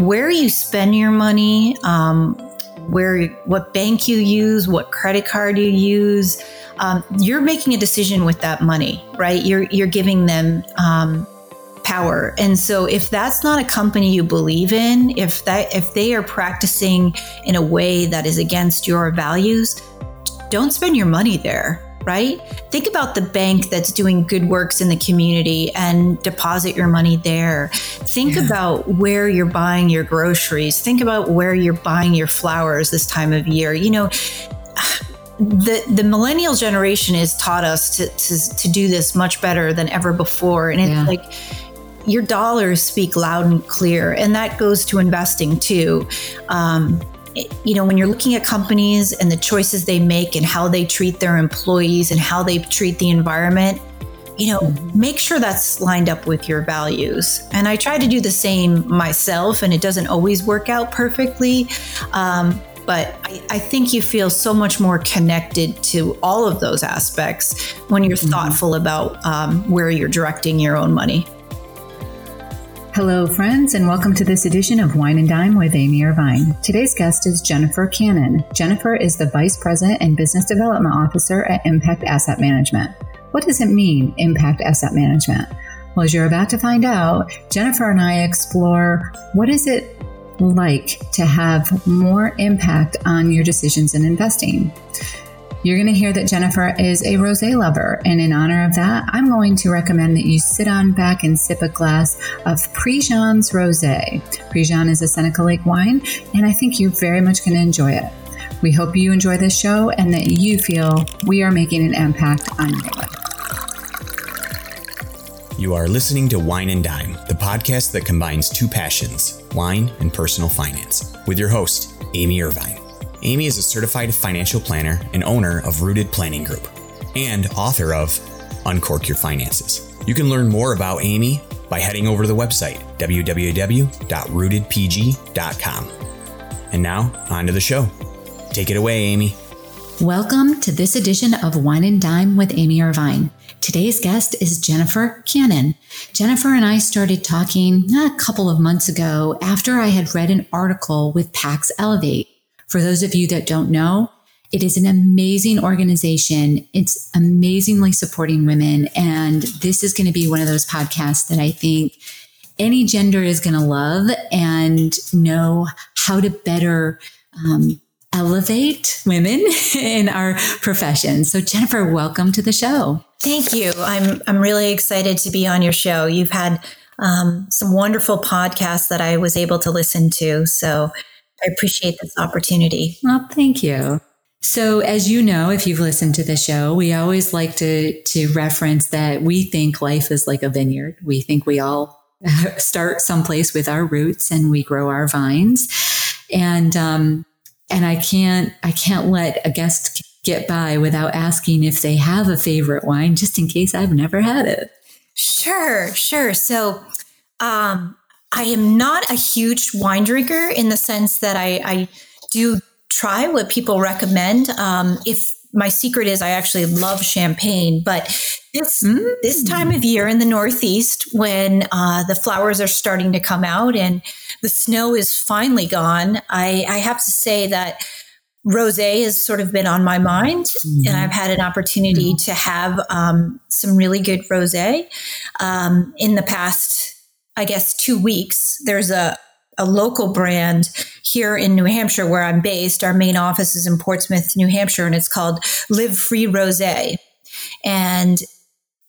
Where you spend your money, um, where what bank you use, what credit card you use, um, you're making a decision with that money, right? You're you're giving them um, power, and so if that's not a company you believe in, if that if they are practicing in a way that is against your values, don't spend your money there right? Think about the bank that's doing good works in the community and deposit your money there. Think yeah. about where you're buying your groceries. Think about where you're buying your flowers this time of year. You know, the the millennial generation has taught us to to, to do this much better than ever before, and it's yeah. like your dollars speak loud and clear, and that goes to investing too. Um, you know, when you're looking at companies and the choices they make and how they treat their employees and how they treat the environment, you know, make sure that's lined up with your values. And I try to do the same myself, and it doesn't always work out perfectly. Um, but I, I, think you feel so much more connected to all of those aspects when you're mm-hmm. thoughtful about um, where you're directing your own money. Hello, friends, and welcome to this edition of Wine and Dime with Amy Irvine. Today's guest is Jennifer Cannon. Jennifer is the Vice President and Business Development Officer at Impact Asset Management. What does it mean, Impact Asset Management? Well, as you're about to find out, Jennifer and I explore what is it like to have more impact on your decisions in investing. You're going to hear that Jennifer is a rosé lover, and in honor of that, I'm going to recommend that you sit on back and sip a glass of Prejean's Rosé. Prejean is a Seneca Lake wine, and I think you're very much going to enjoy it. We hope you enjoy this show and that you feel we are making an impact on your life. You are listening to Wine and Dime, the podcast that combines two passions, wine and personal finance, with your host, Amy Irvine. Amy is a certified financial planner and owner of Rooted Planning Group and author of Uncork Your Finances. You can learn more about Amy by heading over to the website www.rootedpg.com. And now, on to the show. Take it away, Amy. Welcome to this edition of Wine and Dime with Amy Irvine. Today's guest is Jennifer Cannon. Jennifer and I started talking a couple of months ago after I had read an article with Pax Ellevate. For those of you that don't know, it is an amazing organization. It's amazingly supporting women. And this is going to be one of those podcasts that I think any gender is going to love and know how to better um, elevate women in our profession. So, Jennifer, welcome to the show. Thank you. I'm I'm really excited to be on your show. You've had um, some wonderful podcasts that I was able to listen to. So I appreciate this opportunity. Well, thank you. So, as you know, if you've listened to the show, we always like to to reference that we think life is like a vineyard. We think we all start someplace with our roots and we grow our vines. And um, and I can't I can't let a guest get by without asking if they have a favorite wine, just in case I've never had it. Sure, sure. So, um, I am not a huge wine drinker in the sense that I, I do try what people recommend. Um, if my secret is I actually love champagne, but this mm. this time of year in the Northeast, when uh, the flowers are starting to come out and the snow is finally gone, I, I have to say that rosé has sort of been on my mind, mm. and I've had an opportunity mm. to have um, some really good rosé um, in the past I guess, two weeks, there's a, a local brand here in New Hampshire, where I'm based. Our main office is in Portsmouth, New Hampshire, and it's called Live Free Rose. And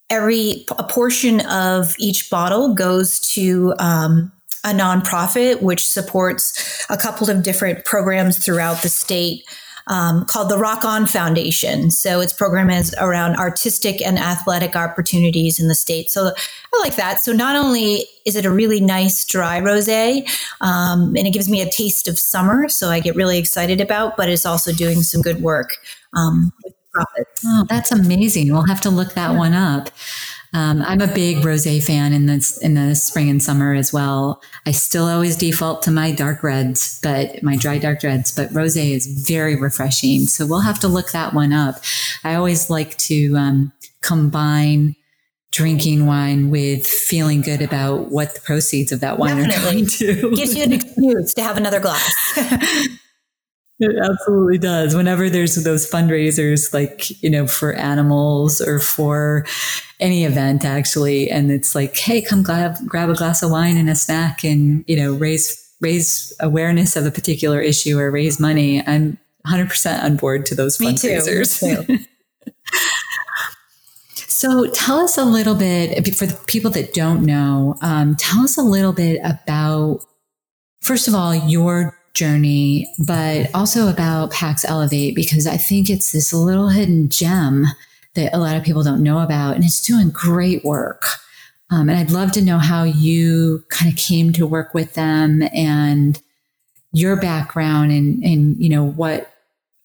every a portion of each bottle goes to um, a nonprofit which supports a couple of different programs throughout the state um, called the Rock On Foundation. So its program is around artistic and athletic opportunities in the state. So I like that. So not only is it a really nice dry rosé, um, and it gives me a taste of summer, so I get really excited about, but it's also doing some good work um, with profits. Oh, that's amazing. We'll have to look that yeah. one up. Um, I'm a big rosé fan in the in the spring and summer as well. I still always default to my dark reds, but my dry dark reds. But rosé is very refreshing, so we'll have to look that one up. I always like to um, combine drinking wine with feeling good about what the proceeds of that wine Definitely. are going to. Gives you an excuse to have another glass. It absolutely does. Whenever there's those fundraisers, like, you know, for animals or for any event, actually, and it's like, hey, come grab, grab a glass of wine and a snack and, you know, raise, raise awareness of a particular issue or raise money. I'm 100% on board to those Me fundraisers. Too. Me too. so tell us a little bit, for the people that don't know, um, tell us a little bit about, first of all, your journey, but also about Pax Ellevate because I think it's this little hidden gem that a lot of people don't know about, and it's doing great work. Um, and I'd love to know how you kind of came to work with them and your background and and you know what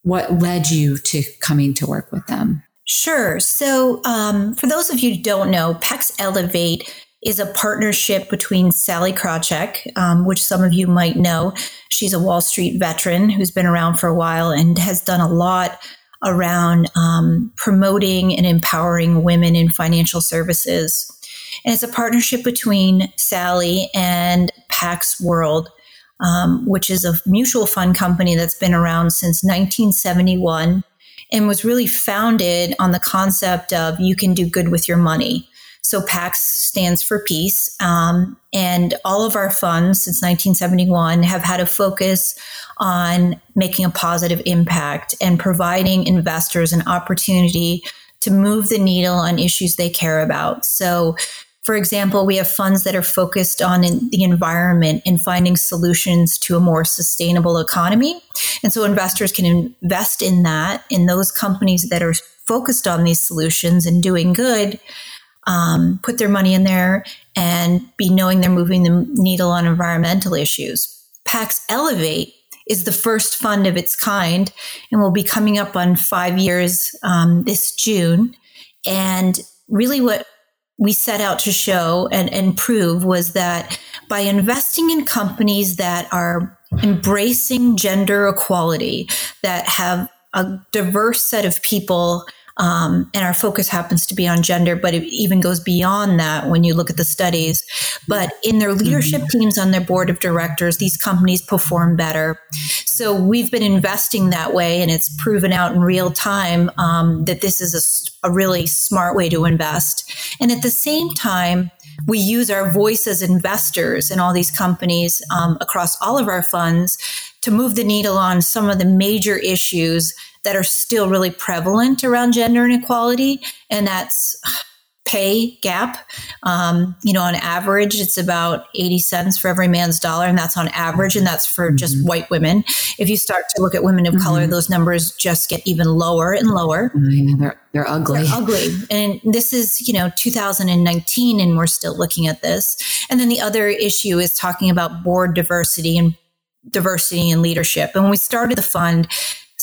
what led you to coming to work with them. Sure. So, um, for those of you who don't know, Pax Ellevate is a partnership between Sallie Krawcheck, um, which some of you might know. She's a Wall Street veteran who's been around for a while and has done a lot around um, promoting and empowering women in financial services. And it's a partnership between Sallie and Pax World, um, which is a mutual fund company that's been around since 1971 and was really founded on the concept of you can do good with your money. So PAX stands for peace. Um, and all of our funds since 1971 have had a focus on making a positive impact and providing investors an opportunity to move the needle on issues they care about. So, for example, we have funds that are focused on the environment and finding solutions to a more sustainable economy. And so investors can invest in that, in those companies that are focused on these solutions and doing good um, put their money in there and be knowing they're moving the needle on environmental issues. Pax Ellevate is the first fund of its kind and will be coming up on five years um, this June. And really, what we set out to show and, and prove was that by investing in companies that are embracing gender equality, that have a diverse set of people um, and our focus happens to be on gender, but it even goes beyond that when you look at the studies. But in their leadership mm-hmm. teams on their board of directors, these companies perform better. So we've been investing that way, and it's proven out in real time um, that this is a, a really smart way to invest. And at the same time, we use our voice as investors in all these companies um, across all of our funds to move the needle on some of the major issues that are still really prevalent around gender inequality, and that's pay gap. Um, you know, on average, it's about 80 cents for every man's dollar, and that's on average, and that's for mm-hmm. just white women. If you start to look at women of mm-hmm. color, those numbers just get even lower and lower. Oh, yeah, they're, they're ugly. They're ugly. And this is, you know, 2019, and we're still looking at this. And then the other issue is talking about board diversity and diversity and leadership. And when we started the fund,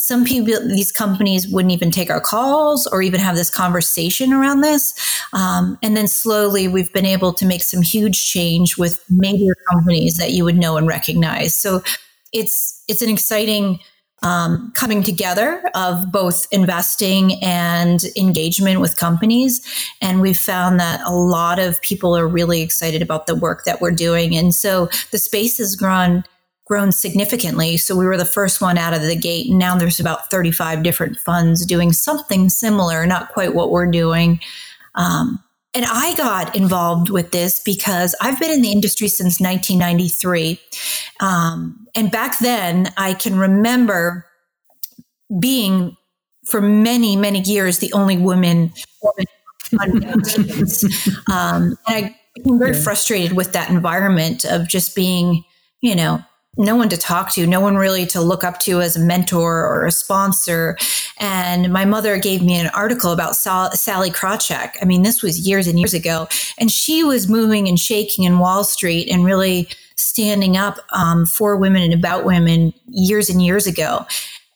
some people, these companies wouldn't even take our calls or even have this conversation around this. Um, and then slowly we've been able to make some huge change with major companies that you would know and recognize. So it's, it's an exciting um, coming together of both investing and engagement with companies. And we've found that a lot of people are really excited about the work that we're doing. And so the space has grown grown significantly. So we were the first one out of the gate. And now there's about 35 different funds doing something similar, not quite what we're doing. Um, and I got involved with this because I've been in the industry since 1993. Um, and back then, I can remember being for many, many years the only woman, woman. Um, and I became very frustrated with that environment of just being, you know, no one to talk to, no one really to look up to as a mentor or a sponsor. And my mother gave me an article about Sal- Sallie Krawcheck. I mean, this was years and years ago. And she was moving and shaking in Wall Street and really standing up um, for women and about women years and years ago.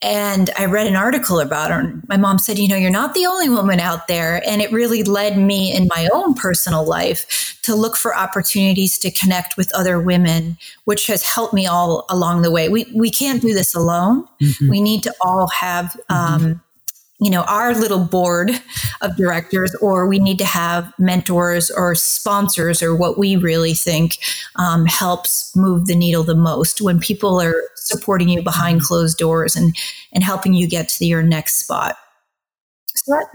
And I read an article about her. And my mom said, You know, you're not the only woman out there. And it really led me in my own personal life to look for opportunities to connect with other women, which has helped me all along the way. We, we can't do this alone. Mm-hmm. We need to all have um, you know, our little board of directors, or we need to have mentors or sponsors, or what we really think um, helps move the needle the most when people are supporting you behind closed doors and and helping you get to your next spot. So that,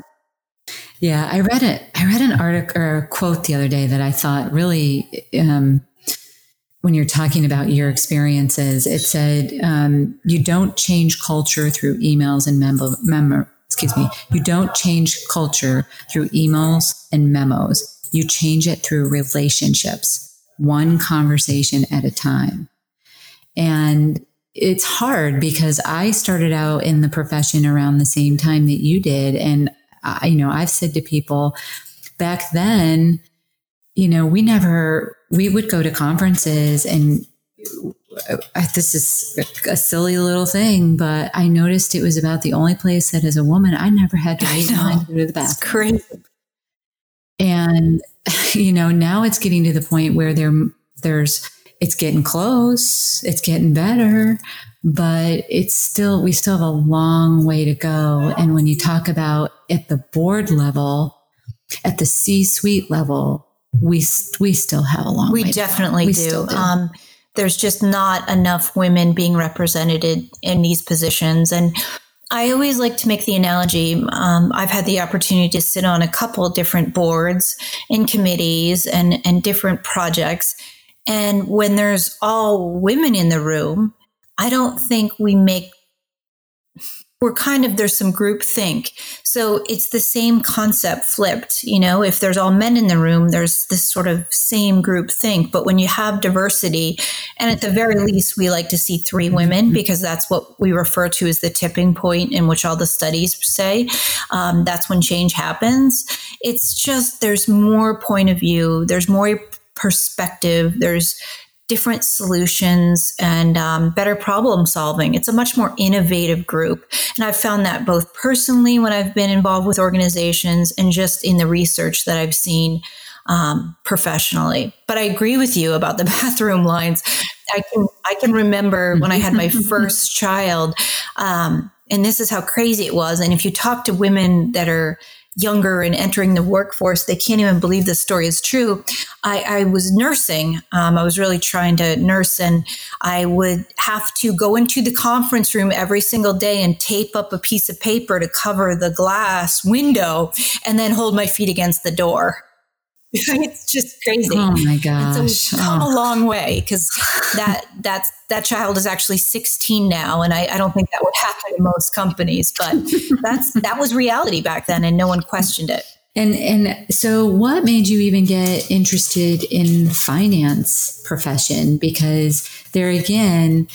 yeah, I read it. I read an article or a quote the other day that I thought really. Um, when you're talking about your experiences, it said um, you don't change culture through emails and memo, memo, excuse me, you don't change culture through emails and memos. You change it through relationships, one conversation at a time. And it's hard because I started out in the profession around the same time that you did. And I, you know, I've said to people back then, you know, we never, we would go to conferences and this is a silly little thing, but I noticed it was about the only place that as a woman I never had to wait in line to go to the bathroom. It's crazy. And you know, now it's getting to the point where there there's it's getting close, it's getting better, but it's still we still have a long way to go. And when you talk about at the board level, at the C-suite level, we we still have a long. We definitely we do. do. Um, there's just not enough women being represented in these positions. And I always like to make the analogy. Um, I've had the opportunity to sit on a couple different boards and committees and, and different projects. And when there's all women in the room, I don't think we make we're kind of there's some group think so it's the same concept flipped you know? If there's all men in the room there's this sort of same group think but when you have diversity and at the very least we like to see three women mm-hmm. because that's what we refer to as the tipping point in which all the studies say um, that's when change happens. It's just there's more point of view there's more perspective there's different solutions and um, better problem solving. It's a much more innovative group. And I've found that both personally when I've been involved with organizations and just in the research that I've seen um, professionally. But I agree with you about the bathroom lines. I can, I can remember when I had my first child, um, and this is how crazy it was. And if you talk to women that are younger and entering the workforce, they can't even believe this story is true. I, I was nursing. Um, I was really trying to nurse, and I would have to go into the conference room every single day and tape up a piece of paper to cover the glass window and then hold my feet against the door. it's just crazy. Oh my gosh! And so we've come oh. a long way because that that's that child is actually 16 now, and I, I, don't think that would happen in most companies, but that's that was reality back then, and no one questioned it. And and so, what made you even get interested in finance profession? Because there again,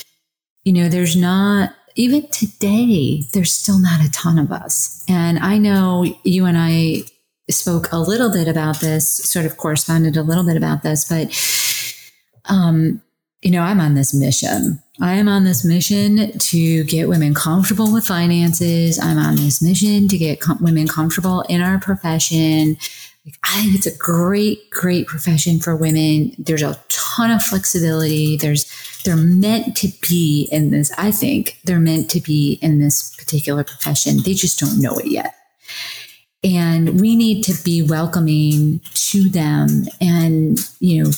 you know, there's not even today. There's still not a ton of us, and I know you and I spoke a little bit about this, sort of corresponded a little bit about this, but um, you know, I'm on this mission. I am on this mission to get women comfortable with finances. I'm on this mission to get com- women comfortable in our profession. I think it's a great, great profession for women. There's a ton of flexibility. There's they're meant to be in this. I think they're meant to be in this particular profession. They just don't know it yet. And we need to be welcoming to them and, you know,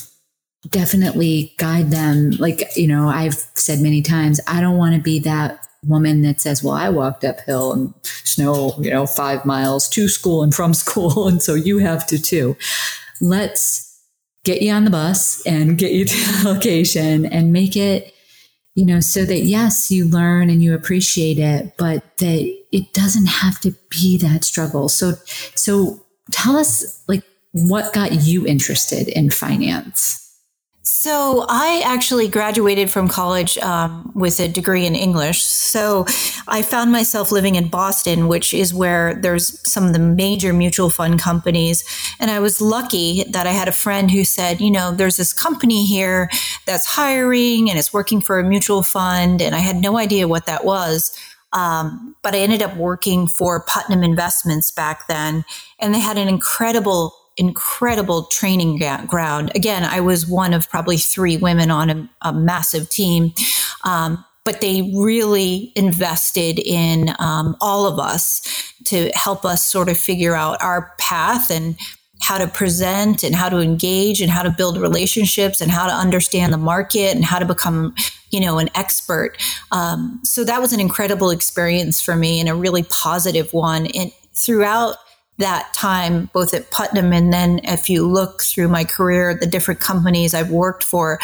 definitely guide them. Like, you know, I've said many times, I don't want to be that woman that says, Well, I walked uphill and snow, you know, five miles to school and from school. And so you have to too. Let's get you on the bus and get you to the location and make it, you know, so that yes, you learn and you appreciate it, but that it doesn't have to be that struggle. So, so tell us like what got you interested in finance? So I actually graduated from college um, with a degree in English. So I found myself living in Boston, which is where there's some of the major mutual fund companies. And I was lucky that I had a friend who said, you know, there's this company here that's hiring and it's working for a mutual fund. And I had no idea what that was. Um, but I ended up working for Putnam Investments back then, and they had an incredible incredible training ground. Again, I was one of probably three women on a, a massive team. Um, but they really invested in um, all of us to help us sort of figure out our path and how to present and how to engage and how to build relationships and how to understand the market and how to become you know an expert um, so that was an incredible experience for me and a really positive one and throughout that time, both at Putnam and then if you look through my career, the different companies I've worked for,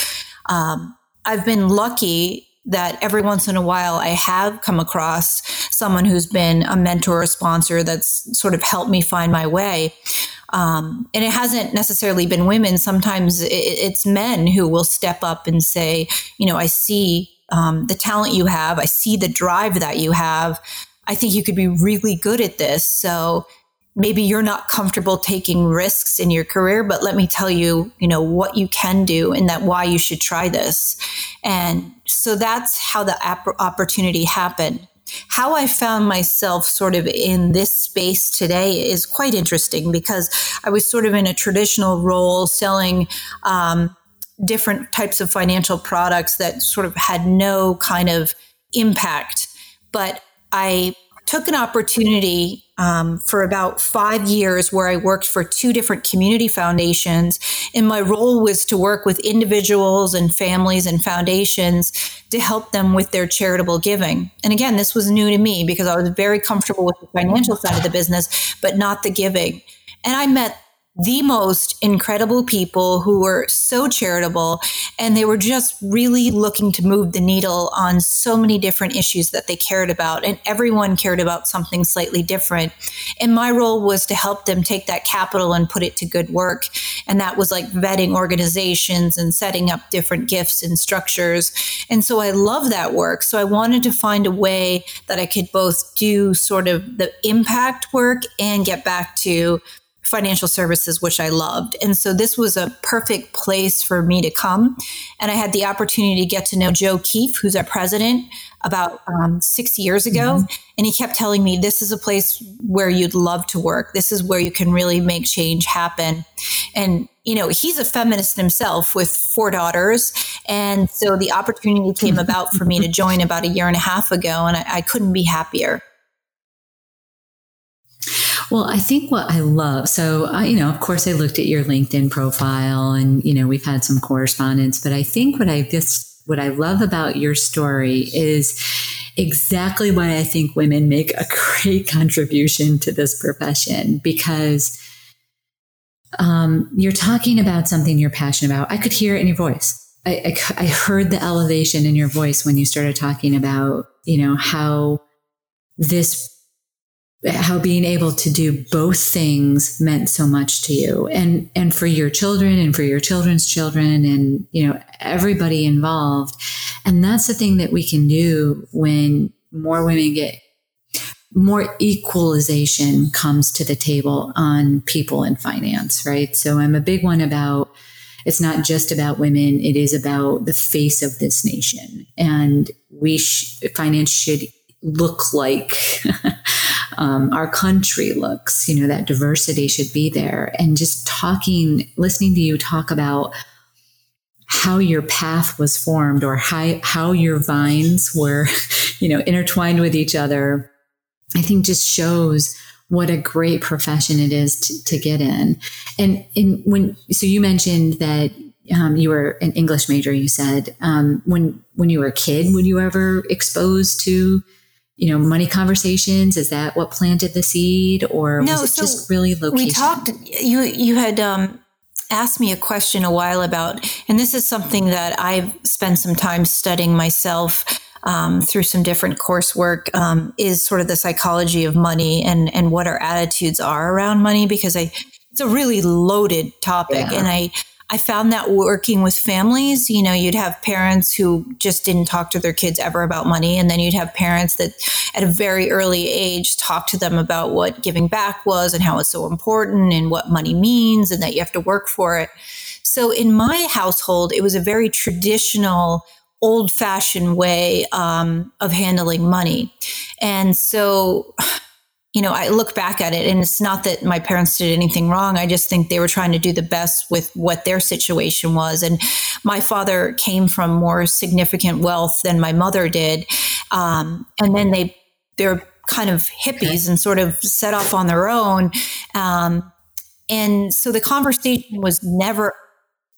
um, I've been lucky that every once in a while I have come across someone who's been a mentor or sponsor that's sort of helped me find my way. Um, and it hasn't necessarily been women. Sometimes it's men who will step up and say, you know, I see um, the talent you have, I see the drive that you have. I think you could be really good at this. So maybe you're not comfortable taking risks in your career, but let me tell you, you know, what you can do and that why you should try this. And so that's how the opportunity happened. How I found myself sort of in this space today is quite interesting because I was sort of in a traditional role selling um, different types of financial products that sort of had no kind of impact. But I took an opportunity um, for about five years where I worked for two different community foundations. And my role was to work with individuals and families and foundations to help them with their charitable giving. And again, this was new to me because I was very comfortable with the financial side of the business, but not the giving. And I met the most incredible people who were so charitable and they were just really looking to move the needle on so many different issues that they cared about and everyone cared about something slightly different. And my role was to help them take that capital and put it to good work and that was like vetting organizations and setting up different gifts and structures. And so i love that work. So i wanted to find a way that i could both do sort of the impact work and get back to financial services, which I loved. And so this was a perfect place for me to come. And I had the opportunity to get to know Joe Keefe, who's our president, about um, six years ago. Mm-hmm. And he kept telling me, this is a place where you'd love to work. This is where you can really make change happen. And, you know, he's a feminist himself with four daughters. And so the opportunity came about for me to join about a year and a half ago. And I, I couldn't be happier. Well, I think what I love, so you know, of course, I looked at your LinkedIn profile, and you know, we've had some correspondence. But I think what I just what I love about your story is exactly why I think women make a great contribution to this profession because um, you're talking about something you're passionate about. I could hear it in your voice. I, I, I heard the elevation in your voice when you started talking about, you know, how this how being able to do both things meant so much to you and and for your children and for your children's children and you know everybody involved. And that's the thing that we can do when more women get more equalization comes to the table on people in finance right? So i'm a big one about it's not just about women it is about the face of this nation. And we sh- finance should look like um, our country looks. You know, that diversity should be there. And just talking, listening to you talk about how your path was formed or how, how your vines were, you know, intertwined with each other, I think just shows what a great profession it is to, to get in. And when, so you mentioned that um, you were an English major. You said um, when when you were a kid, were you ever exposed to you know money conversations? Is that what planted the seed, or no, was it so just really location? We talked. You you had um, asked me a question a while about, and this is something that I've spent some time studying myself. Um, through some different coursework um, is sort of the psychology of money and and what our attitudes are around money because I it's a really loaded topic yeah. and I I found that working with families, you know, you'd have parents who just didn't talk to their kids ever about money. And then you'd have parents that at a very early age talk to them about what giving back was and how it's so important and what money means and that you have to work for it. So in my household, it was a very traditional, old fashioned way um, of handling money. And so you know, I look back at it and it's not that my parents did anything wrong. I just think they were trying to do the best with what their situation was. And my father came from more significant wealth than my mother did. Um, and then they, they're kind of hippies and sort of set off on their own. Um, and so the conversation was never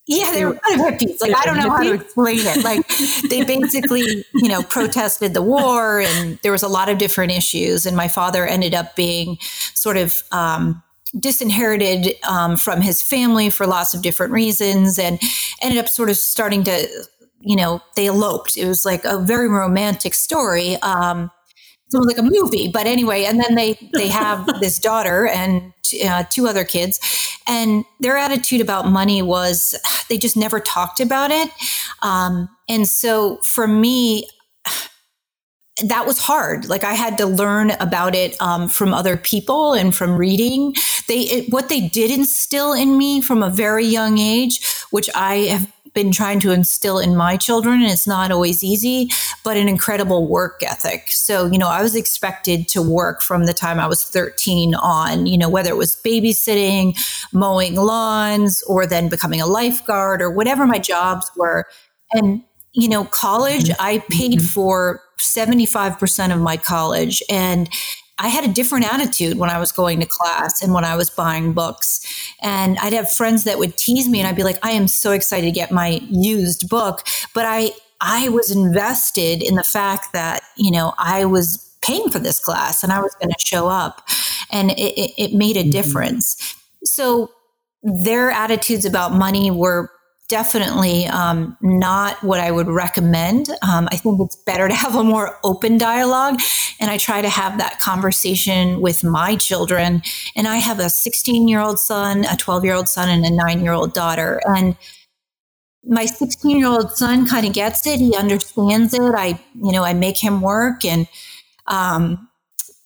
yeah, they were kind of hippies. Like I don't know how to explain it. Like they basically, you know, protested the war, and there was a lot of different issues. And my father ended up being sort of um, disinherited um, from his family for lots of different reasons, and ended up sort of starting to, you know, they eloped. It was like a very romantic story. Um, so like a movie, but anyway, and then they they have this daughter and uh, two other kids, and their attitude about money was they just never talked about it. Um, and so for me, that was hard. Like I had to learn about it um, from other people and from reading. They it, what they did instill in me from a very young age, which I have been trying to instill in my children. And it's not always easy, but an incredible work ethic. So, you know, I was expected to work from the time I was 13 on, you know, whether it was babysitting, mowing lawns, or then becoming a lifeguard or whatever my jobs were. And, you know, college, mm-hmm. I paid mm-hmm. for 75% of my college. And I had a different attitude when I was going to class and when I was buying books. And I'd have friends that would tease me and I'd be like, I am so excited to get my used book. But I, I was invested in the fact that, you know, I was paying for this class and I was going to show up. And it, it, it made a mm-hmm. difference. So their attitudes about money were definitely um, not what I would recommend. Um, I think it's better to have a more open dialogue. And I try to have that conversation with my children. And I have a 16 year old son, a 12 year old son, and a nine year old daughter. And my 16 year old son kind of gets it. He understands it. I, you know, I make him work and, um,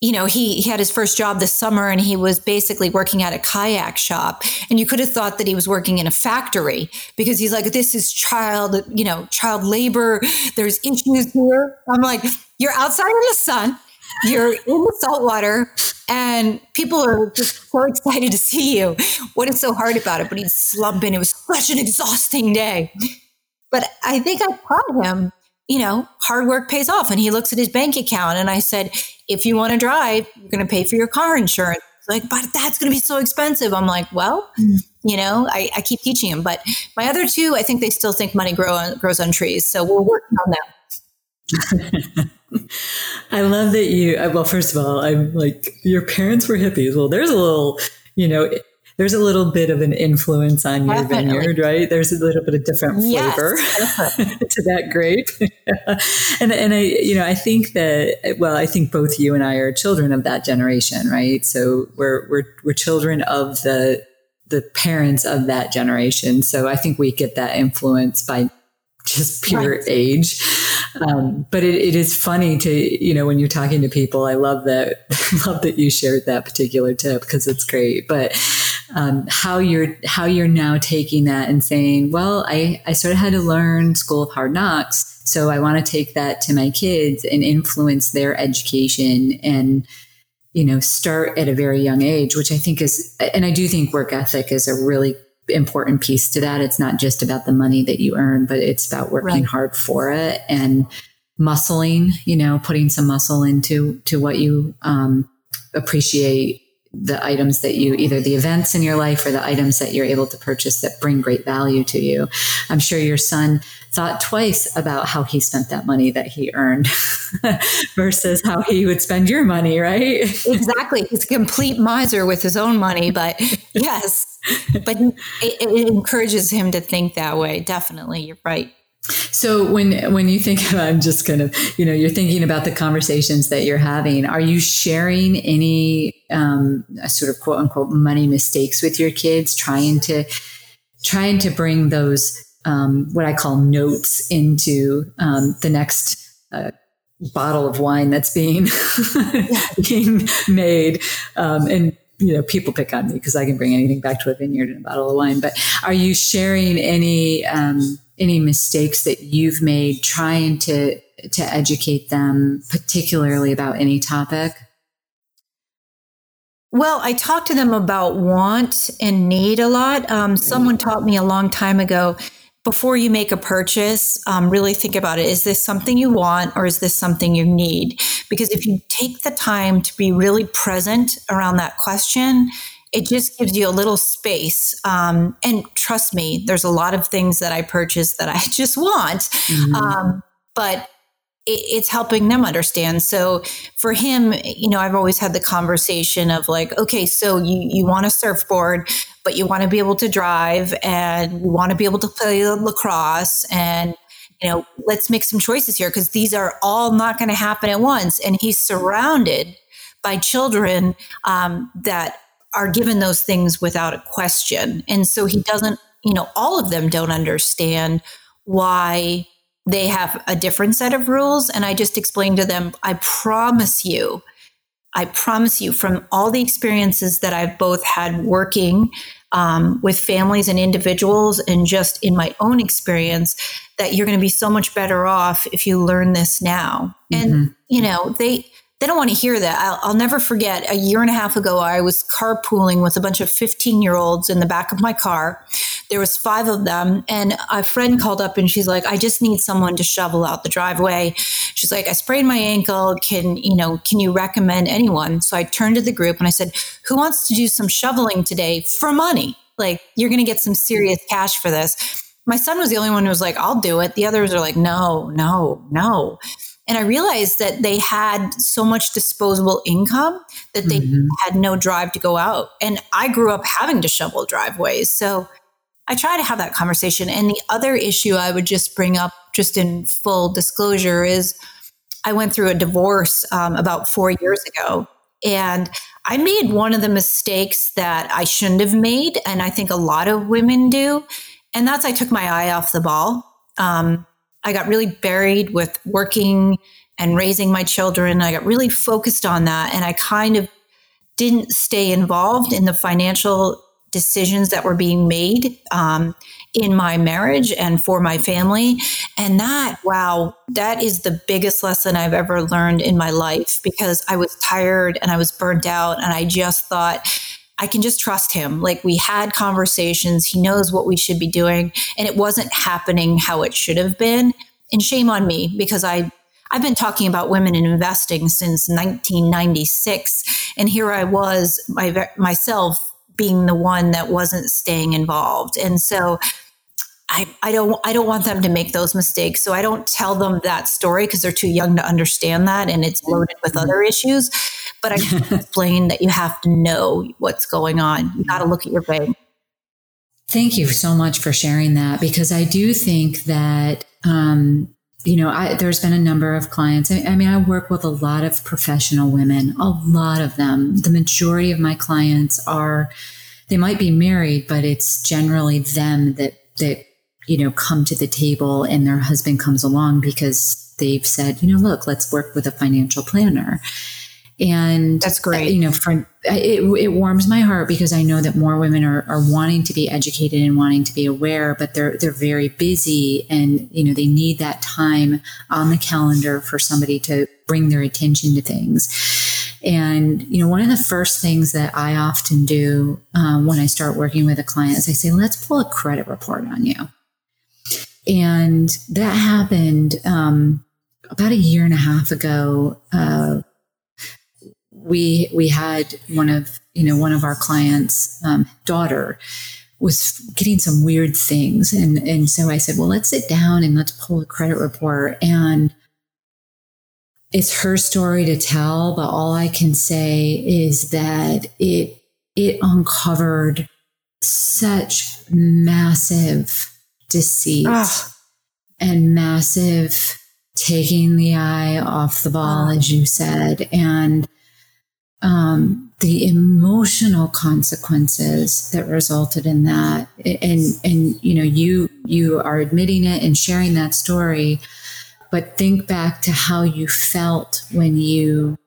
you know, he, he had his first job this summer and he was basically working at a kayak shop. And you could have thought that he was working in a factory because he's like, this is child, you know, child labor. There's issues here. I'm like, you're outside in the sun, you're in the salt water, and people are just so excited to see you. What is so hard about it? But he's slumping. It was such an exhausting day. But I think I taught him you know, hard work pays off. And he looks at his bank account and I said, if you want to drive, you're going to pay for your car insurance. Like, but that's going to be so expensive. I'm like, well, mm. you know, I, I, keep teaching him. But my other two, I think they still think money grow on, grows on trees. So we're working on that. I love that you, well, first of all, I'm like, your parents were hippies. Well, there's a little, you know, there's a little bit of an influence on your Definitely. vineyard, right? There's a little bit of different flavor yes. to that grape. and and I, you know, I think that well, I think both you and I are children of that generation, right? So we're we're we're children of the the parents of that generation. So I think we get that influence by just pure right. age. Um, but it, it is funny to, you know, when you're talking to people, I love that, love that you shared that particular tip because it's great. But um, how you're how you're now taking that and saying, well, I, I sort of had to learn School of Hard Knocks, so I want to take that to my kids and influence their education and you know start at a very young age, which I think is, and I do think work ethic is a really important piece to that. It's not just about the money that you earn, but it's about working right. hard for it and muscling. You know, putting some muscle into to what you um, appreciate the items that you either the events in your life or the items that you're able to purchase that bring great value to you. I'm sure your son thought twice about how he spent that money that he earned versus how he would spend your money, right? exactly. He's a complete miser with his own money, but yes, but it, it encourages him to think that way. Definitely. You're right. So when when you think about, I'm just kind of, you know, you're thinking about the conversations that you're having. Are you sharing any um, sort of quote unquote money mistakes with your kids, trying to trying to bring those um, what I call notes into um, the next uh, bottle of wine that's being being made, um, and you know, people pick on me because I can bring anything back to a vineyard and a bottle of wine. But are you sharing any? Um, any mistakes that you've made trying to to educate them particularly about any topic well i talk to them about want and need a lot um, someone taught me a long time ago before you make a purchase um, really think about it is this something you want or is this something you need because if you take the time to be really present around that question it just gives you a little space. Um, and trust me, there's a lot of things that I purchase that I just want. Mm-hmm. Um, but it's helping them understand. So for him, you know, I've always had the conversation of like, okay, so you, you want a surfboard, but you want to be able to drive and you want to be able to play lacrosse and you know, let's make some choices here because these are all not going to happen at once. And he's surrounded by children um, that are given those things without a question. And so he doesn't, you know, all of them don't understand why they have a different set of rules. And I just explained to them, I promise you, I promise you, from all the experiences that I've both had working um, with families and individuals, and just in my own experience, that you're going to be so much better off if you learn this now. Mm-hmm. And, you know, they, they don't want to hear that. I'll, I'll, never forget a year and a half ago, I was carpooling with a bunch of 15 year olds in the back of my car. There was five of them and a friend called up and she's like, I just need someone to shovel out the driveway. She's like, I sprained my ankle. Can, you know, can you recommend anyone? So I turned to the group and I said, who wants to do some shoveling today for money? Like you're going to get some serious cash for this. My son was the only one who was like, I'll do it. The others are like, no, no, no. And I realized that they had so much disposable income that they mm-hmm. had no drive to go out. And I grew up having to shovel driveways. So I try to have that conversation. And the other issue I would just bring up, just in full disclosure, is I went through a divorce um, about four years ago. And I made one of the mistakes that I shouldn't have made. And I think a lot of women do. And that's I took my eye off the ball. Um, I got really buried with working and raising my children. I got really focused on that. And I kind of didn't stay involved in the financial decisions that were being made um, in my marriage and for my family. And that, wow, that is the biggest lesson I've ever learned in my life because I was tired and I was burnt out. And I just thought, I can just trust him. Like we had conversations, he knows what we should be doing, and it wasn't happening how it should have been. And shame on me because I I've been talking about women in investing since 1996, and here I was my, myself being the one that wasn't staying involved. And so I, I don't I don't want them to make those mistakes. So I don't tell them that story because they're too young to understand that and it's loaded with mm-hmm. other issues. But I can't explain that you have to know what's going on. You got to look at your bank. Thank you so much for sharing that because I do think that um, you know I, there's been a number of clients. I, I mean, I work with a lot of professional women. A lot of them. The majority of my clients are they might be married, but it's generally them that that you know, come to the table and their husband comes along because they've said, you know, look, let's work with a financial planner. And that's great. You know, for it, it warms my heart because I know that more women are, are wanting to be educated and wanting to be aware, but they're they're very busy and you know they need that time on the calendar for somebody to bring their attention to things. And you know, one of the first things that I often do um, when I start working with a client is I say, let's pull a credit report on you. And that happened um, about a year and a half ago. Uh, we we had one of you know one of our clients' um, daughter was getting some weird things, and and so I said, well, let's sit down and let's pull a credit report and. It's her story to tell, but all I can say is that it it uncovered such massive deceit ah. and massive taking the eye off the ball, ah. as you said, and um, the emotional consequences that resulted in that. And and you know, you you are admitting it and sharing that story, but think back to how you felt when you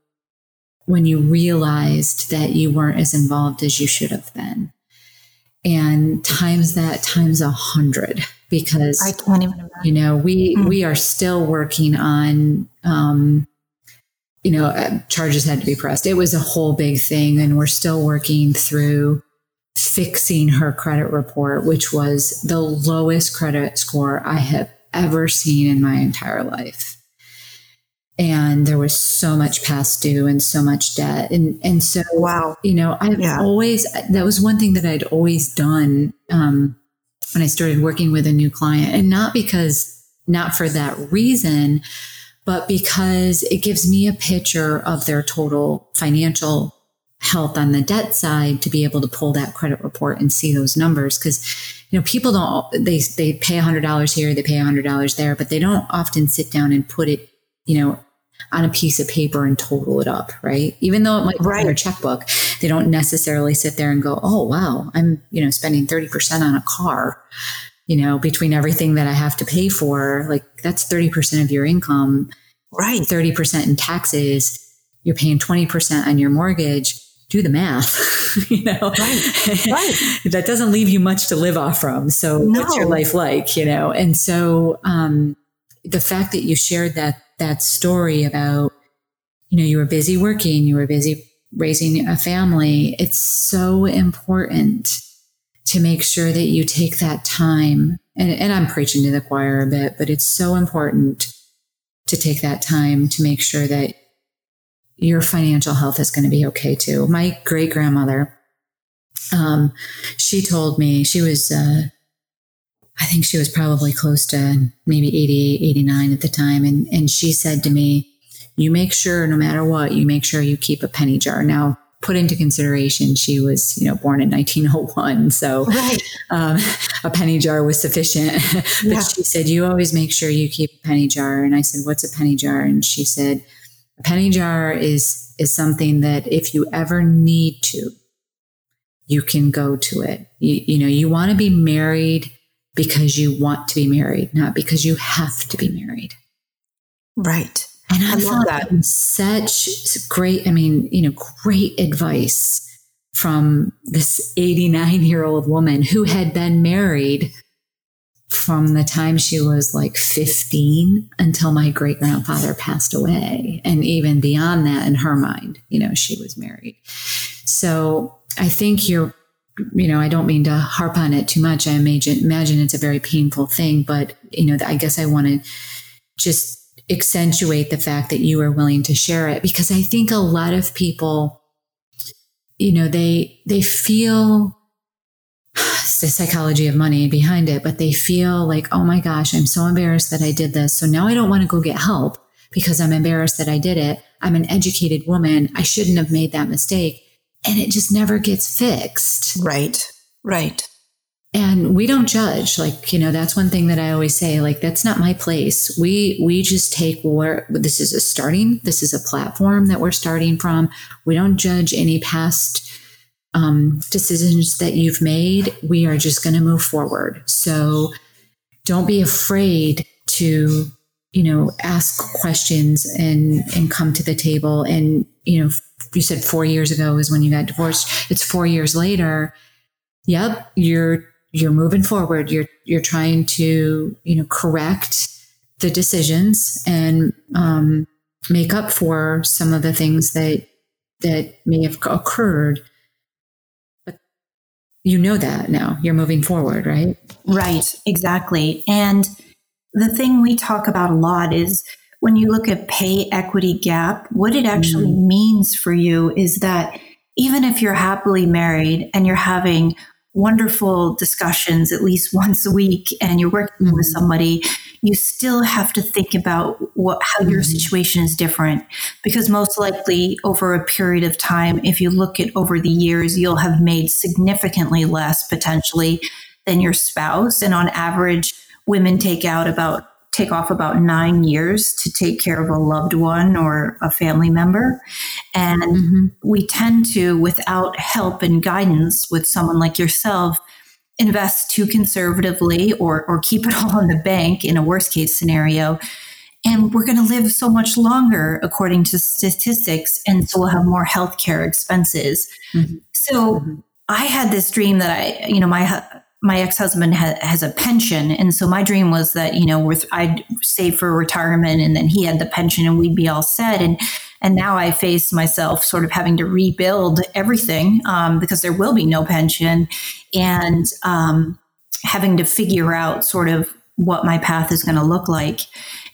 when you realized that you weren't as involved as you should have been and times that times a hundred because I can't even imagine. You know, we mm. we are still working on um, you know, uh, charges had to be pressed. It was a whole big thing, and we're still working through fixing her credit report, which was the lowest credit score I have ever seen in my entire life and there was so much past due and so much debt and and so wow you know i've yeah. always that was one thing that i'd always done um, when i started working with a new client and not because not for that reason but because it gives me a picture of their total financial health on the debt side to be able to pull that credit report and see those numbers because you know people don't they they pay $100 here they pay $100 there but they don't often sit down and put it you know, on a piece of paper and total it up, right? Even though it might be right. their checkbook, they don't necessarily sit there and go, "Oh, wow, I'm you know spending thirty percent on a car." You know, between everything that I have to pay for, like that's thirty percent of your income, right? Thirty percent in taxes. You're paying twenty percent on your mortgage. Do the math, you know. Right. right. that doesn't leave you much to live off from. So, no. what's your life like? You know, and so um, the fact that you shared that that story about, you know, you were busy working, you were busy raising a family. It's so important to make sure that you take that time. And, and I'm preaching to the choir a bit, but it's so important to take that time to make sure that your financial health is going to be okay too. My great grandmother, um, she told me she was, uh, I think she was probably close to maybe 88, 89 at the time. And, and she said to me, you make sure no matter what, you make sure you keep a penny jar. Now, put into consideration, she was, you know, born in 1901. So right. um, a penny jar was sufficient. but yeah. she said, you always make sure you keep a penny jar. And I said, what's a penny jar? And she said, a penny jar is, is something that if you ever need to, you can go to it. You, you know, you want to be married because you want to be married, not because you have to be married. Right. And I, I thought that. that such great, I mean, you know, great advice from this 89 year old woman who had been married from the time she was like 15 until my great grandfather passed away. And even beyond that, in her mind, you know, she was married. So I think you're you know, I don't mean to harp on it too much. I imagine, imagine it's a very painful thing, but, you know, I guess I want to just accentuate the fact that you are willing to share it because I think a lot of people, you know, they, they feel the psychology of money behind it, but they feel like, oh my gosh, I'm so embarrassed that I did this. So now I don't want to go get help because I'm embarrassed that I did it. I'm an educated woman. I shouldn't have made that mistake and it just never gets fixed. Right. Right. And we don't judge. Like, you know, that's one thing that I always say, like, that's not my place. We, we just take where this is a starting, this is a platform that we're starting from. We don't judge any past um, decisions that you've made. We are just going to move forward. So don't be afraid to, you know, ask questions and, and come to the table and, you know, you said four years ago is when you got divorced. It's four years later. Yep, you're you're moving forward. You're you're trying to you know correct the decisions and um, make up for some of the things that that may have occurred. But you know that now. You're moving forward, right? Right. Exactly. And the thing we talk about a lot is when you look at pay equity gap, what it actually mm. means for you is that even if you're happily married and you're having wonderful discussions at least once a week and you're working mm-hmm. with somebody, you still have to think about what how mm-hmm. your situation is different because most likely over a period of time, if you look at over the years, you'll have made significantly less potentially than your spouse. And on average, women take out about take off about nine years to take care of a loved one or a family member. And mm-hmm. we tend to, without help and guidance with someone like yourself, invest too conservatively or, or keep it all in the bank in a worst case scenario. And we're going to live so much longer, according to statistics. And so we'll have more healthcare expenses. Mm-hmm. So mm-hmm. I had this dream that I, you know, my my ex-husband ha- has a pension. And so my dream was that you know with i'd save for retirement and then he had the pension and we'd be all set. And and now i face myself sort of having to rebuild everything um, because there will be no pension and um, having to figure out sort of what my path is going to look like.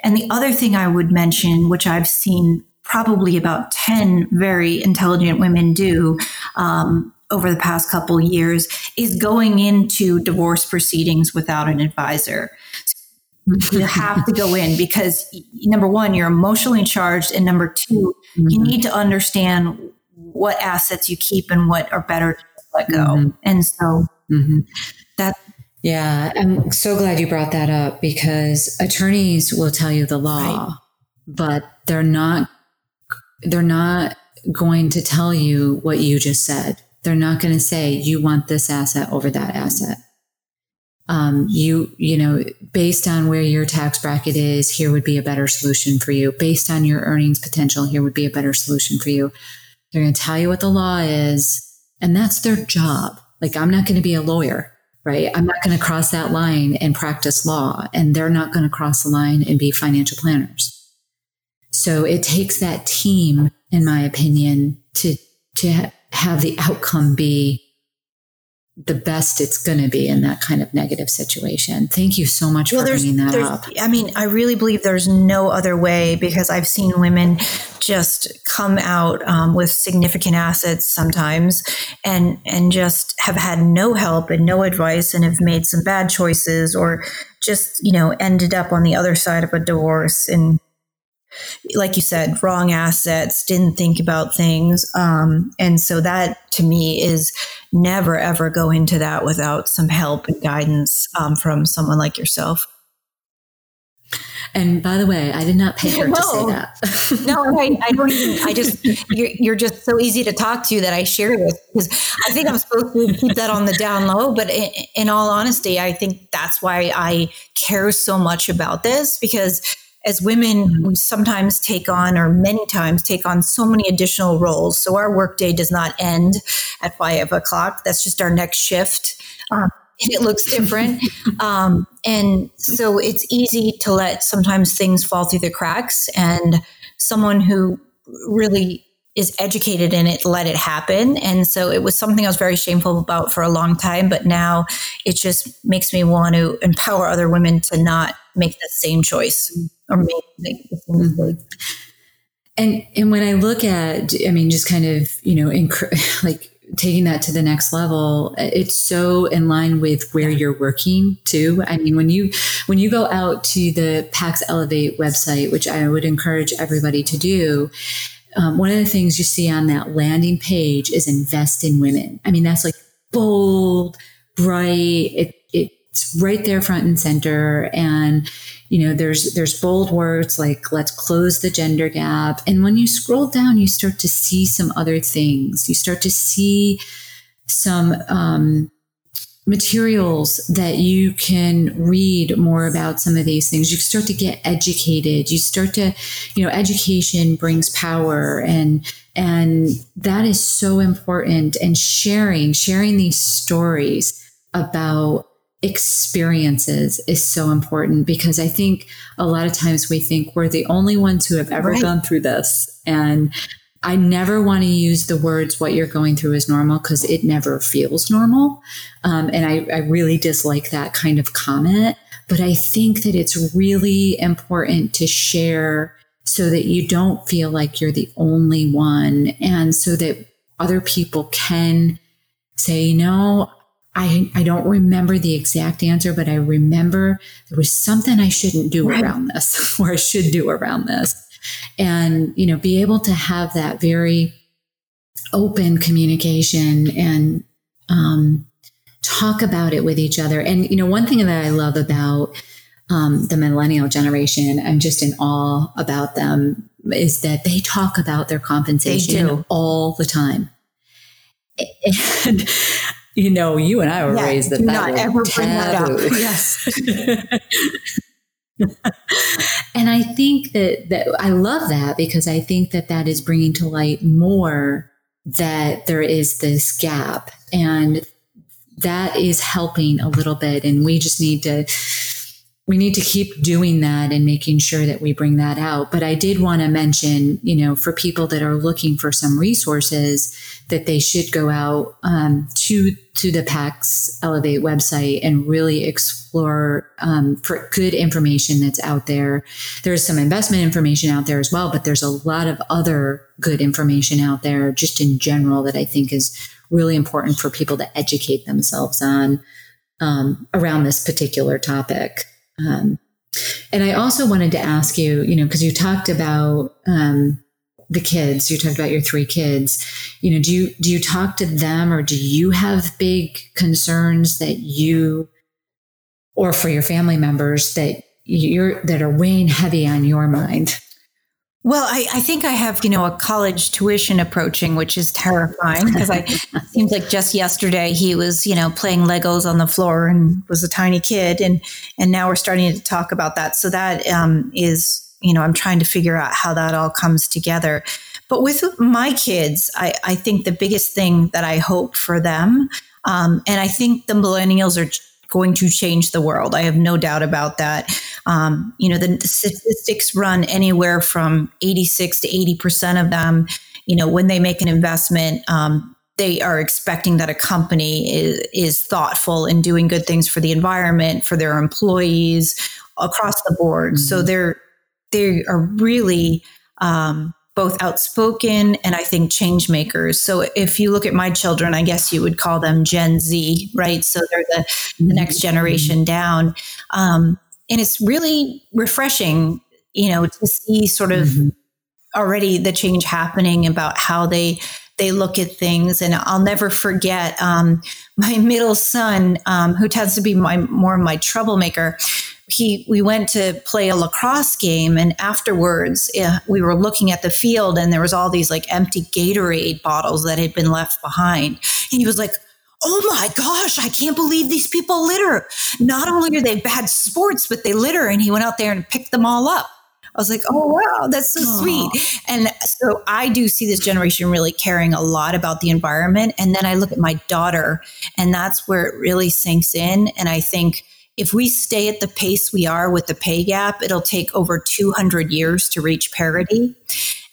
And the other thing i would mention which i've seen probably about 10 very intelligent women do um, over the past couple years is going into divorce proceedings without an advisor. you have to go in because number one, you're emotionally charged, and number 2 mm-hmm. you need to understand what assets you keep and what are better to let go. Mm-hmm. And so mm-hmm. that. Yeah, I'm so glad you brought that up because attorneys will tell you the law, right. but they're not they're not going to tell you what you just said. They're not going to say you want this asset over that asset. Um, you, you know, based on where your tax bracket is, here would be a better solution for you. Based on your earnings potential, here would be a better solution for you. They're going to tell you what the law is, and that's their job. Like, I'm not going to be a lawyer, right? I'm not going to cross that line and practice law, and they're not going to cross the line and be financial planners. So it takes that team, in my opinion, to to have the outcome be the best it's going to be in that kind of negative situation. Thank you so much well, for bringing that up. I mean, I really believe there's no other way because I've seen women just come out um, with significant assets sometimes, and and just have had no help and no advice, and have made some bad choices, or just you know ended up on the other side of a divorce and like you said, wrong assets, didn't think about things. Um, and so that to me is never ever go into that without some help and guidance um, from someone like yourself. And by the way, I did not pay her no. to say that. no, I, I, don't even, I just, you're, you're, just so easy to talk to that I share this because I think I'm supposed to keep that on the down low. But in, in all honesty, I think that's why I care so much about this because as women, mm-hmm. we sometimes take on, or many times take on so many additional roles. So our workday does not end at five o'clock. That's just our next shift. Um, it looks different. um, and so it's easy to let sometimes things fall through the cracks. And someone who really is educated in it let it happen and so it was something i was very shameful about for a long time but now it just makes me want to empower other women to not make the same choice or make, make the same mistake and and when i look at i mean just kind of you know inc- like taking that to the next level it's so in line with where you're working too i mean when you when you go out to the Pax Ellevate website which i would encourage everybody to do um, one of the things you see on that landing page is invest in women. I mean, that's like bold, bright. It, it's right there front and center. And, you know, there's, there's bold words like, let's close the gender gap. And when you scroll down, you start to see some other things. You start to see some, um, materials that you can read more about some of these things. You start to get educated. You start to, you know, education brings power and and that is so important and sharing sharing these stories about experiences is so important because I think a lot of times we think we're the only ones who have ever right. gone through this and I never want to use the words what you're going through is normal because it never feels normal. Um, and I, I really dislike that kind of comment. But I think that it's really important to share so that you don't feel like you're the only one and so that other people can say, you know, I, I don't remember the exact answer, but I remember there was something I shouldn't do right. around this or I should do around this. And, you know, be able to have that very open communication and um, talk about it with each other. And, you know, one thing that I love about um, the millennial generation, I'm just in awe about them, is that they talk about their compensation all the time. And, you know, you and I were yeah, raised that do that not ever taboo. bring that up. Yes. and I think that, that I love that because I think that that is bringing to light more that there is this gap and that is helping a little bit. And we just need to we need to keep doing that and making sure that we bring that out. But I did want to mention, you know, for people that are looking for some resources, that they should go out um, to to the Pax Ellevate website and really explore um, for good information that's out there. There's some investment information out there as well, but there's a lot of other good information out there just in general that I think is really important for people to educate themselves on um, around this particular topic. Um, and I also wanted to ask you, you know, because you talked about um, the kids, you talked about your three kids. You know, do you do you talk to them, or do you have big concerns that you, or for your family members that you're that are weighing heavy on your mind? Well, I, I, think I have, you know, a college tuition approaching, which is terrifying because I it seems like just yesterday he was, you know, playing Legos on the floor and was a tiny kid, and and now we're starting to talk about that. So that um, is, you know, I'm trying to figure out how that all comes together. But with my kids, I, I think the biggest thing that I hope for them, um, and I think the millennials are going to change the world. I have no doubt about that. Um, you know, the, the, statistics run anywhere from 86 to 80% of them, you know, when they make an investment, um, they are expecting that a company is, is thoughtful in doing good things for the environment, for their employees across the board. Mm-hmm. So they're, they are really, um, both outspoken and I think change makers. So if you look at my children, I guess you would call them Gen Z, right? So they're the, the next mm-hmm. generation down. Um, and it's really refreshing, you know, to see sort of mm-hmm. already the change happening about how they they look at things. And I'll never forget um, my middle son, um, who tends to be my more my troublemaker he we went to play a lacrosse game and afterwards uh, we were looking at the field and there was all these like empty gatorade bottles that had been left behind and he was like oh my gosh i can't believe these people litter not only are they bad sports but they litter and he went out there and picked them all up I was like, oh, wow, that's so Aww. sweet. And so I do see this generation really caring a lot about the environment. And then I look at my daughter, and that's where it really sinks in. And I think if we stay at the pace we are with the pay gap, it'll take over 200 years to reach parity.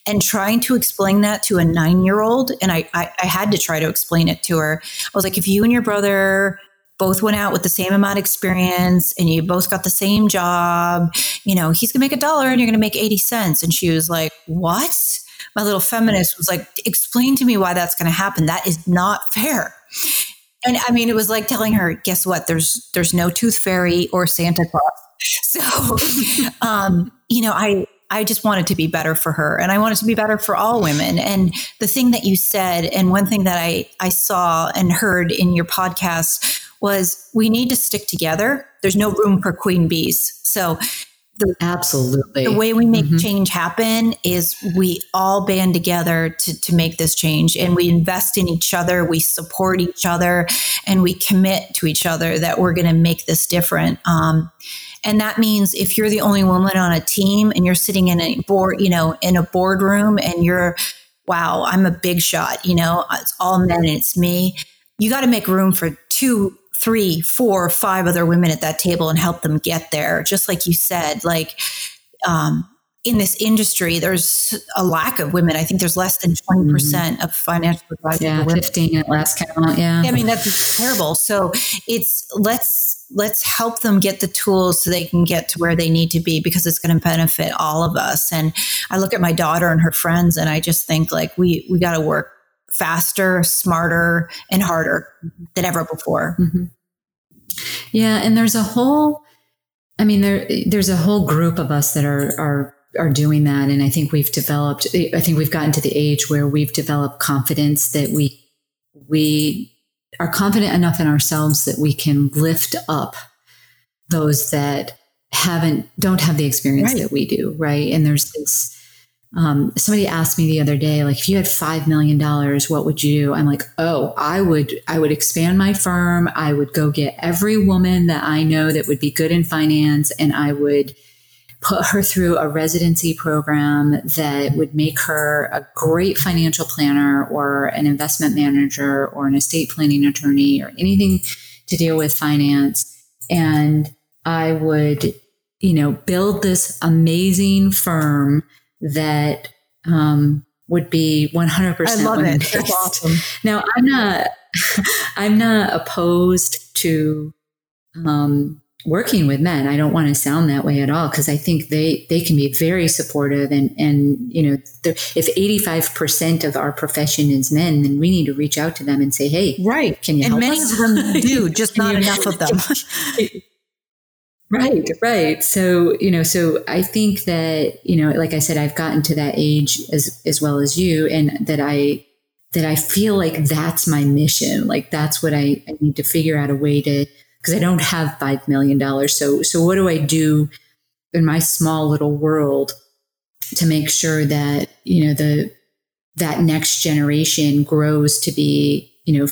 And trying to explain that to a nine year old, and I, I, I had to try to explain it to her. I was like, if you and your brother both went out with the same amount of experience and you both got the same job, you know, he's gonna make a dollar and you're gonna make 80 cents. And she was like, What? My little feminist was like, Explain to me why that's gonna happen. That is not fair. And I mean, it was like telling her, guess what? There's there's no tooth fairy or Santa Claus. So, um, you know, I I just wanted to be better for her, and I wanted to be better for all women. And the thing that you said, and one thing that I I saw and heard in your podcast was, we need to stick together. There's no room for queen bees. So the, Absolutely. The way we make mm-hmm. change happen is we all band together to, to make this change and we invest in each other, we support each other, and we commit to each other that we're going to make this different. Um, and that means if you're the only woman on a team and you're sitting in a board, you know, in a boardroom and you're, wow, I'm a big shot, you know, it's all men and it's me. You got to make room for two three, four, five other women at that table and help them get there. Just like you said, like, um, in this industry, there's a lack of women. I think there's less than 20% of financial advisors. Yeah, 15 at last count. Yeah. I mean, that's terrible. So it's let's let's help them get the tools so they can get to where they need to be because it's going to benefit all of us. And I look at my daughter and her friends and I just think like we we got to work faster, smarter, and harder than ever before. Mm-hmm. Yeah, and there's a whole I mean there there's a whole group of us that are are are doing that and I think we've developed I think we've gotten to the age where we've developed confidence that we we are confident enough in ourselves that we can lift up those that haven't don't have the experience right. that we do right and there's this um, somebody asked me the other day like if you had five million dollars what would you do i'm like oh i would i would expand my firm i would go get every woman that i know that would be good in finance and i would put her through a residency program that would make her a great financial planner or an investment manager or an estate planning attorney or anything to deal with finance. And I would, you know, build this amazing firm that um, would be 100% I love it. That's awesome. Now, I'm not, I'm not opposed to, um, working with men. I don't want to sound that way at all because I think they they can be very supportive and and you know if 85% of our profession is men then we need to reach out to them and say hey right can you and many us? of them do just not enough of them right right so you know so I think that you know like I said I've gotten to that age as as well as you and that I that I feel like that's my mission like that's what I, I need to figure out a way to because I don't have $5 million. So, so what do I do in my small little world to make sure that, you know, the, that next generation grows to be, you know,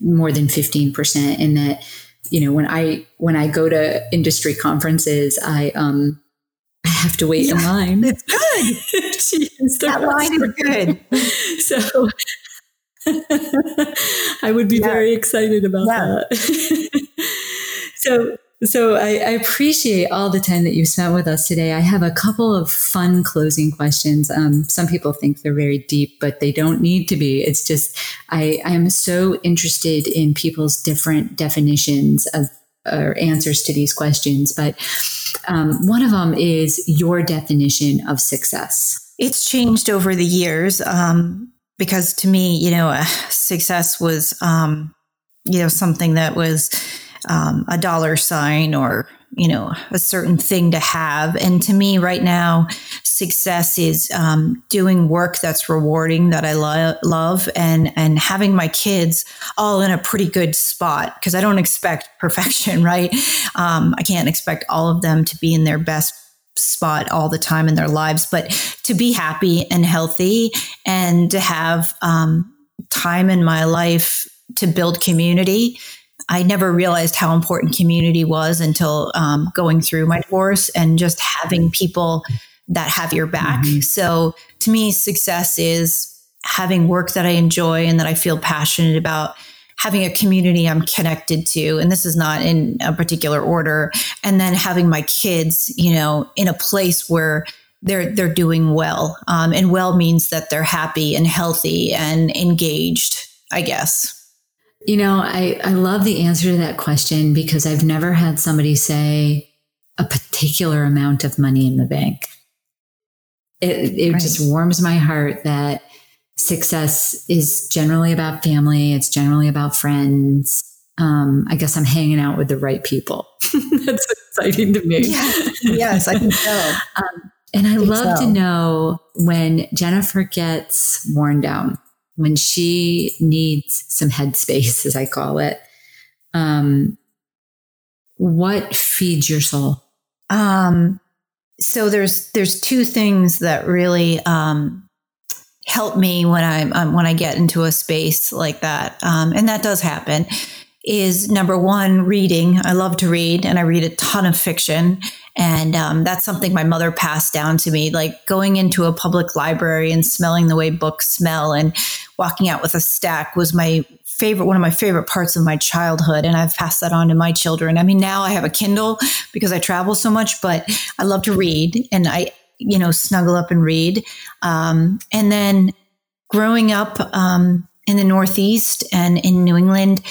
more than 15% and that, you know, when I, when I go to industry conferences, I, um, I have to wait yeah, in line. It's good. That line is good. so I would be yeah. very excited about yeah. that. so so I, I, appreciate all the time that you spent with us today. I have a couple of fun closing questions. Um, some people think they're very deep, but they don't need to be. It's just I, I am so interested in people's different definitions of or answers to these questions. But um, one of them is your definition of success. It's changed over the years. Um, because to me, you know, uh, success was, um, you know, something that was um, a dollar sign or you know a certain thing to have and to me right now success is um, doing work that's rewarding that i lo- love and and having my kids all in a pretty good spot because i don't expect perfection right um, i can't expect all of them to be in their best spot all the time in their lives, but to be happy and healthy and to have um, time in my life to build community. I never realized how important community was until um, going through my divorce and just having people that have your back. Mm-hmm. So to me, success is having work that I enjoy and that I feel passionate about having a community I'm connected to, and this is not in a particular order, and then having my kids, you know, in a place where they're they're doing well, um, and well means that they're happy and healthy and engaged. I guess. You know, I I love the answer to that question because I've never had somebody say a particular amount of money in the bank. It, it right. just warms my heart that success is generally about family. It's generally about friends. Um, I guess I'm hanging out with the right people. That's exciting to me. Yeah. Yes, I can so. Um, and I, I love so. to know when Jennifer gets worn down, when she needs some headspace, as I call it. Um, what feeds your soul? Um, so there's there's two things that really um, help me when I'm um, when I get into a space like that, um, and that does happen. Is number one reading. I love to read, and I read a ton of fiction, and um, that's something my mother passed down to me. Like going into a public library and smelling the way books smell, and walking out with a stack was my favorite one of my favorite parts of my childhood and I've passed that on to my children. I mean now I have a Kindle because I travel so much, but I love to read and I you know, snuggle up and read. Um, and then growing up um, in the Northeast and in New England,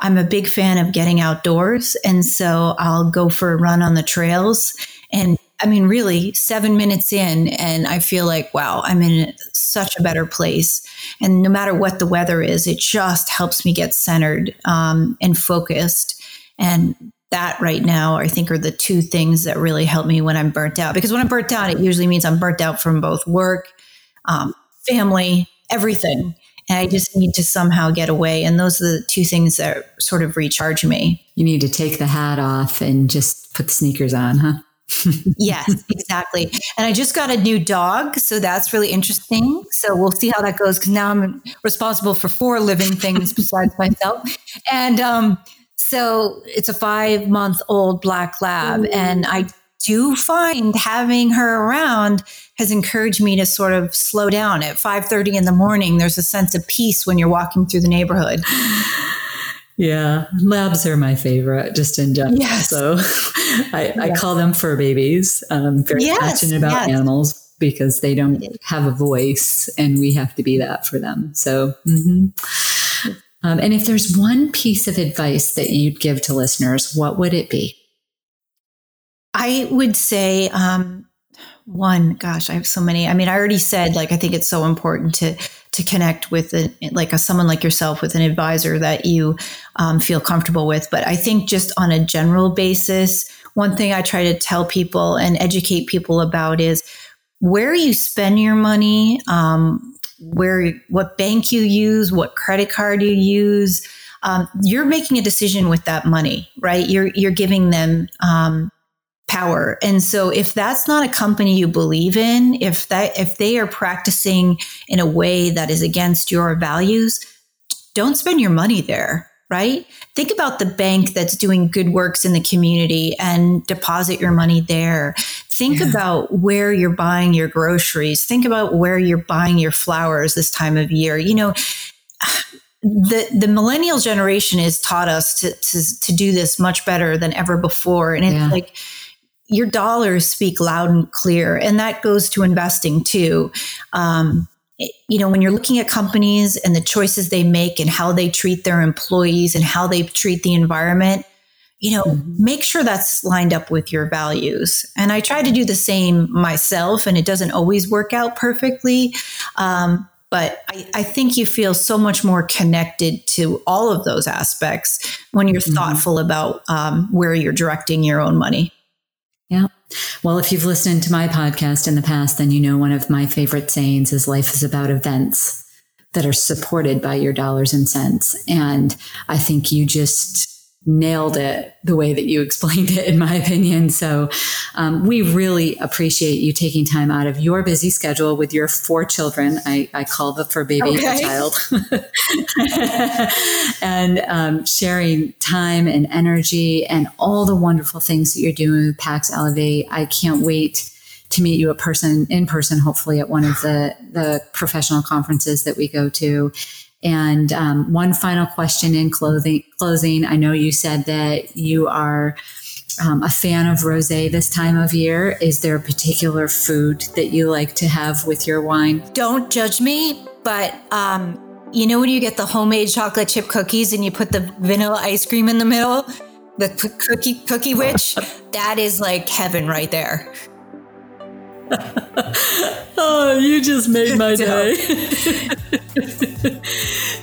I'm a big fan of getting outdoors. And so I'll go for a run on the trails. And I mean, really, seven minutes in, and I feel like, wow, I'm in such a better place. And no matter what the weather is, it just helps me get centered um, and focused. And that right now, I think, are the two things that really help me when I'm burnt out. Because when I'm burnt out, it usually means I'm burnt out from both work, um, family, everything. And I just need to somehow get away. And those are the two things that sort of recharge me. You need to take the hat off and just put the sneakers on, huh? Yes, exactly. And I just got a new dog, so that's really interesting. So we'll see how that goes because now I'm responsible for four living things besides myself. And um, so it's a five month old black lab. Ooh. And I do find having her around has encouraged me to sort of slow down at 5.30 in the morning there's a sense of peace when you're walking through the neighborhood yeah labs are my favorite just in general yes. so I, I call them fur babies i'm very yes, passionate about yes. animals because they don't have a voice and we have to be that for them so mm-hmm. Um, and if there's one piece of advice that you'd give to listeners, what would it be? I would say, um, one, gosh, I have so many. I mean, I already said, like, I think it's so important to to connect with a, like a someone like yourself with an advisor that you um, feel comfortable with. But I think just on a general basis, one thing I try to tell people and educate people about is where you spend your money, um, where what bank you use, what credit card you use. Um, you're making a decision with that money, right? You're you're giving them um, power, and so if that's not a company you believe in, if that if they are practicing in a way that is against your values, don't spend your money there right? Think about the bank that's doing good works in the community and deposit your money there. Think yeah. about where you're buying your groceries. Think about where you're buying your flowers this time of year. You know, the the millennial generation has taught us to to, to do this much better than ever before, and it's yeah. like your dollars speak loud and clear, and that goes to investing too. Um, you know, when you're looking at companies and the choices they make and how they treat their employees and how they treat the environment, you know, mm-hmm. make sure that's lined up with your values. And I try to do the same myself, and it doesn't always work out perfectly. Um, but I, I, think you feel so much more connected to all of those aspects when you're mm-hmm. thoughtful about um, where you're directing your own money. Well, if you've listened to my podcast in the past, then you know one of my favorite sayings is life is about events that are supported by your dollars and cents. And I think you just nailed it the way that you explained it, in my opinion. So, um, we really appreciate you taking time out of your busy schedule with your four children. I, I call the fur baby okay. a child, and um, sharing time and energy and all the wonderful things that you're doing with Pax Ellevate. I can't wait to meet you a person in person, hopefully at one of the the professional conferences that we go to and um, one final question in clothing, closing. I know you said that you are um, a fan of rosé this time of year. Is there a particular food that you like to have with your wine? Don't judge me, but um, you know when you get the homemade chocolate chip cookies and you put the vanilla ice cream in the middle, the cookie cookie witch, that is like heaven right there. oh, you just made my day.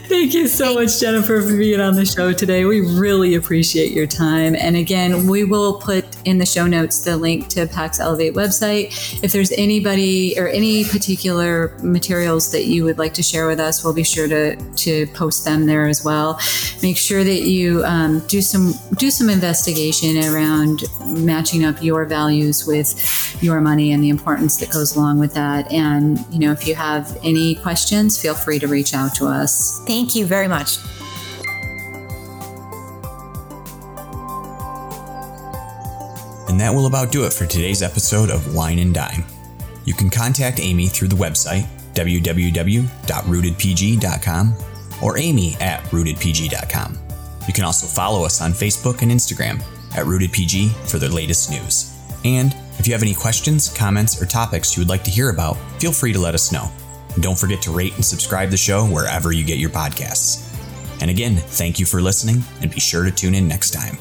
Thank you so much, Jennifer, for being on the show today. We really appreciate your time. And again, we will put in the show notes the link to Pax Ellevate website. If there's anybody or any particular materials that you would like to share with us, we'll be sure to, to post them there as well. Make sure that you um, do some do some investigation around matching up your values with your money and the importance that goes along with that. And you know, if you have any questions, feel free to reach out to us. Thank you very much. And that will about do it for today's episode of Wine and Dime. You can contact Amy through the website www.rootedpg.com or amy at rootedpg.com. You can also follow us on Facebook and Instagram at rootedpg for the latest news. And If you have any questions, comments, or topics you would like to hear about, feel free to let us know. Don't forget to rate and subscribe the show wherever you get your podcasts. And again, thank you for listening, and be sure to tune in next time.